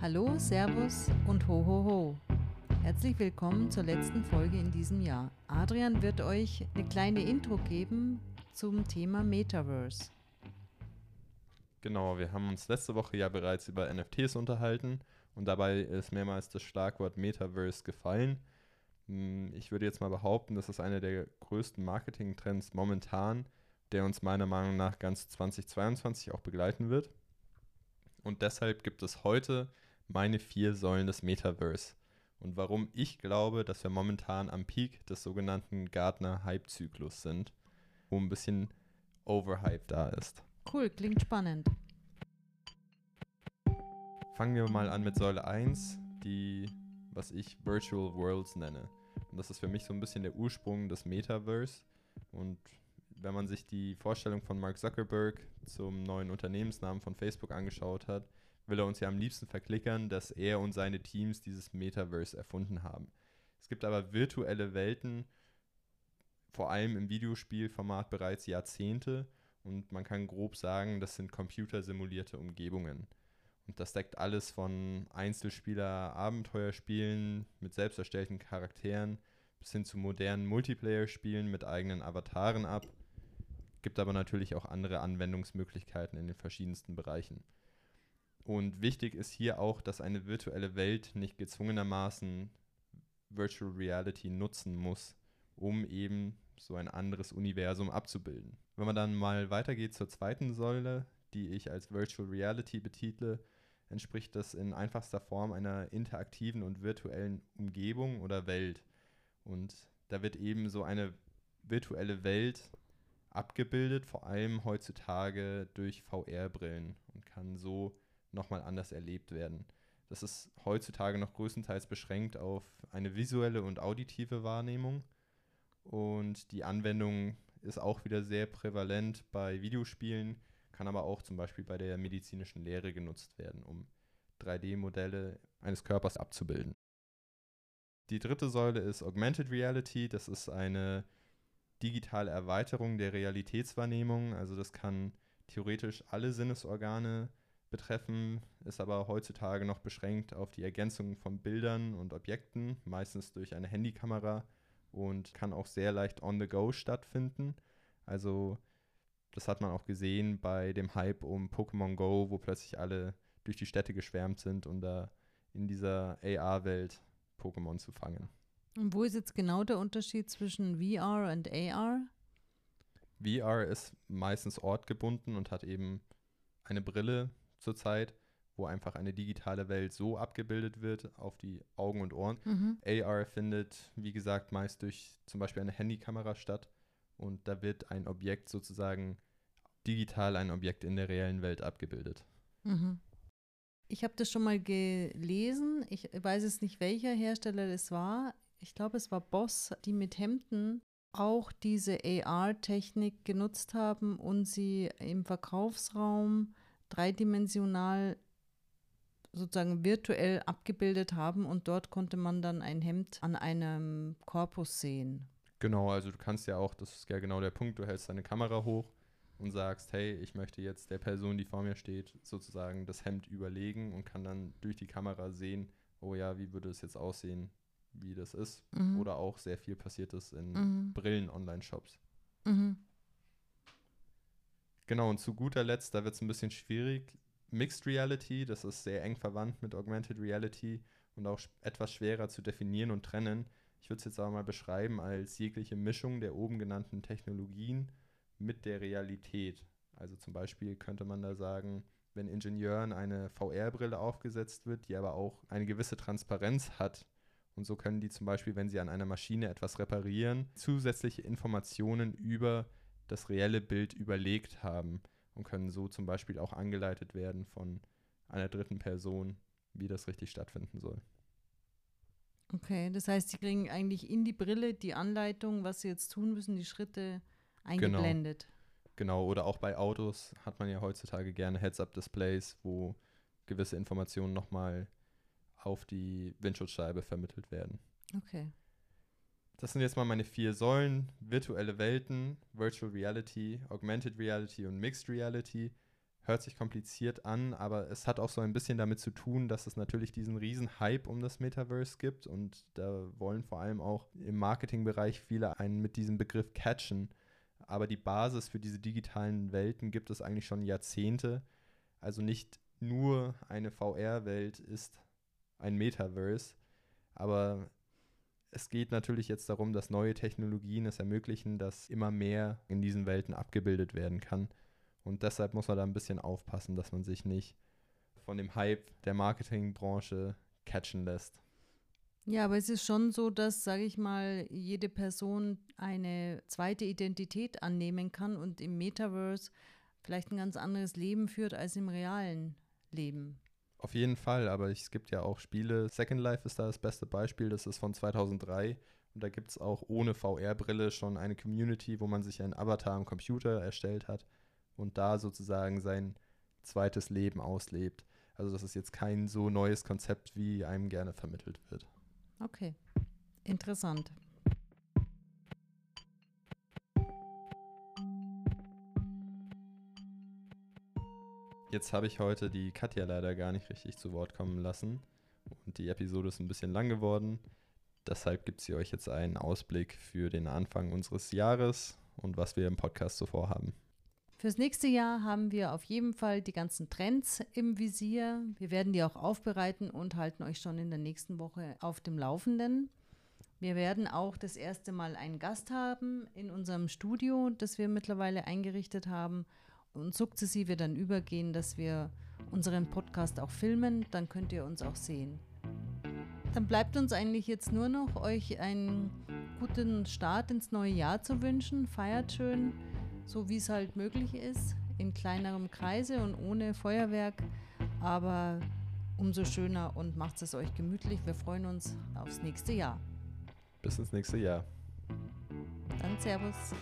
Hallo, Servus und ho ho ho. Herzlich willkommen zur letzten Folge in diesem Jahr. Adrian wird euch eine kleine Intro geben zum Thema Metaverse. Genau, wir haben uns letzte Woche ja bereits über NFTs unterhalten und dabei ist mehrmals das Schlagwort Metaverse gefallen. Hm, ich würde jetzt mal behaupten, das ist einer der größten Marketing-Trends momentan, der uns meiner Meinung nach ganz 2022 auch begleiten wird. Und deshalb gibt es heute meine vier Säulen des Metaverse und warum ich glaube, dass wir momentan am Peak des sogenannten Gartner-Hype-Zyklus sind, wo ein bisschen Overhype da ist. Cool, klingt spannend. Fangen wir mal an mit Säule 1, die, was ich Virtual Worlds nenne. Und das ist für mich so ein bisschen der Ursprung des Metaverse. Und wenn man sich die Vorstellung von Mark Zuckerberg zum neuen Unternehmensnamen von Facebook angeschaut hat, will er uns ja am liebsten verklickern, dass er und seine Teams dieses Metaverse erfunden haben. Es gibt aber virtuelle Welten, vor allem im Videospielformat bereits Jahrzehnte und man kann grob sagen, das sind computersimulierte Umgebungen. Und das deckt alles von Einzelspieler-Abenteuerspielen mit selbst erstellten Charakteren bis hin zu modernen Multiplayer-Spielen mit eigenen Avataren ab. Gibt aber natürlich auch andere Anwendungsmöglichkeiten in den verschiedensten Bereichen. Und wichtig ist hier auch, dass eine virtuelle Welt nicht gezwungenermaßen Virtual Reality nutzen muss, um eben so ein anderes Universum abzubilden. Wenn man dann mal weitergeht zur zweiten Säule, die ich als Virtual Reality betitle, entspricht das in einfachster Form einer interaktiven und virtuellen Umgebung oder Welt. Und da wird eben so eine virtuelle Welt abgebildet, vor allem heutzutage durch VR-Brillen und kann so nochmal anders erlebt werden. Das ist heutzutage noch größtenteils beschränkt auf eine visuelle und auditive Wahrnehmung. Und die Anwendung ist auch wieder sehr prävalent bei Videospielen, kann aber auch zum Beispiel bei der medizinischen Lehre genutzt werden, um 3D-Modelle eines Körpers abzubilden. Die dritte Säule ist Augmented Reality. Das ist eine digitale Erweiterung der Realitätswahrnehmung. Also das kann theoretisch alle Sinnesorgane betreffen, ist aber heutzutage noch beschränkt auf die Ergänzung von Bildern und Objekten, meistens durch eine Handykamera und kann auch sehr leicht on the go stattfinden. Also das hat man auch gesehen bei dem Hype um Pokémon Go, wo plötzlich alle durch die Städte geschwärmt sind, um da in dieser AR-Welt Pokémon zu fangen. Und wo ist jetzt genau der Unterschied zwischen VR und AR? VR ist meistens ortgebunden und hat eben eine Brille, zurzeit, wo einfach eine digitale Welt so abgebildet wird auf die Augen und Ohren. Mhm. AR findet, wie gesagt, meist durch zum Beispiel eine Handykamera statt und da wird ein Objekt sozusagen digital, ein Objekt in der reellen Welt abgebildet. Mhm. Ich habe das schon mal gelesen. Ich weiß es nicht, welcher Hersteller das war. Ich glaube, es war Boss, die mit Hemden auch diese AR-Technik genutzt haben und sie im Verkaufsraum dreidimensional sozusagen virtuell abgebildet haben und dort konnte man dann ein Hemd an einem Korpus sehen. Genau, also du kannst ja auch, das ist ja genau der Punkt, du hältst deine Kamera hoch und sagst, hey, ich möchte jetzt der Person, die vor mir steht, sozusagen das Hemd überlegen und kann dann durch die Kamera sehen, oh ja, wie würde es jetzt aussehen, wie das ist. Mhm. Oder auch sehr viel passiert ist in mhm. Brillen-Online-Shops. Mhm. Genau, und zu guter Letzt, da wird es ein bisschen schwierig. Mixed Reality, das ist sehr eng verwandt mit Augmented Reality und auch etwas schwerer zu definieren und trennen. Ich würde es jetzt aber mal beschreiben als jegliche Mischung der oben genannten Technologien mit der Realität. Also zum Beispiel könnte man da sagen, wenn Ingenieuren eine VR-Brille aufgesetzt wird, die aber auch eine gewisse Transparenz hat. Und so können die zum Beispiel, wenn sie an einer Maschine etwas reparieren, zusätzliche Informationen über das reelle Bild überlegt haben und können so zum Beispiel auch angeleitet werden von einer dritten Person, wie das richtig stattfinden soll. Okay, das heißt, Sie kriegen eigentlich in die Brille die Anleitung, was Sie jetzt tun müssen, die Schritte eingeblendet. Genau. Genau, oder auch bei Autos hat man ja heutzutage gerne Heads-Up-Displays, wo gewisse Informationen nochmal auf die Windschutzscheibe vermittelt werden. Okay. Das sind jetzt mal meine vier Säulen: virtuelle Welten, Virtual Reality, Augmented Reality und Mixed Reality. hört sich kompliziert an, aber es hat auch so ein bisschen damit zu tun, dass es natürlich diesen riesen Hype um das Metaverse gibt und da wollen vor allem auch im Marketingbereich viele einen mit diesem Begriff catchen. Aber die Basis für diese digitalen Welten gibt es eigentlich schon Jahrzehnte. Also nicht nur eine VR-Welt ist ein Metaverse, aber es geht natürlich jetzt darum, dass neue Technologien es ermöglichen, dass immer mehr in diesen Welten abgebildet werden kann. Und deshalb muss man da ein bisschen aufpassen, dass man sich nicht von dem Hype der Marketingbranche catchen lässt. Ja, aber es ist schon so, dass, sage ich mal, jede Person eine zweite Identität annehmen kann und im Metaverse vielleicht ein ganz anderes Leben führt als im realen Leben. Auf jeden Fall, aber es gibt ja auch Spiele. Second Life ist da das beste Beispiel, das ist von 2003 und da gibt es auch ohne VR-Brille schon eine Community, wo man sich einen Avatar am Computer erstellt hat und da sozusagen sein zweites Leben auslebt. Also das ist jetzt kein so neues Konzept, wie einem gerne vermittelt wird. Okay, interessant. Jetzt habe ich heute die Katja leider gar nicht richtig zu Wort kommen lassen und die Episode ist ein bisschen lang geworden. Deshalb gibt sie euch jetzt einen Ausblick für den Anfang unseres Jahres und was wir im Podcast so vorhaben. Fürs nächste Jahr haben wir auf jeden Fall die ganzen Trends im Visier. Wir werden die auch aufbereiten und halten euch schon in der nächsten Woche auf dem Laufenden. Wir werden auch das erste Mal einen Gast haben in unserem Studio, das wir mittlerweile eingerichtet haben und sukzessive dann übergehen, dass wir unseren Podcast auch filmen. Dann könnt ihr uns auch sehen. Dann bleibt uns eigentlich jetzt nur noch, euch einen guten Start ins neue Jahr zu wünschen. Feiert schön so wie es halt möglich ist, in kleinerem Kreise und ohne Feuerwerk. Aber umso schöner und macht es euch gemütlich. Wir freuen uns aufs nächste Jahr. Bis ins nächste Jahr. Dann Servus.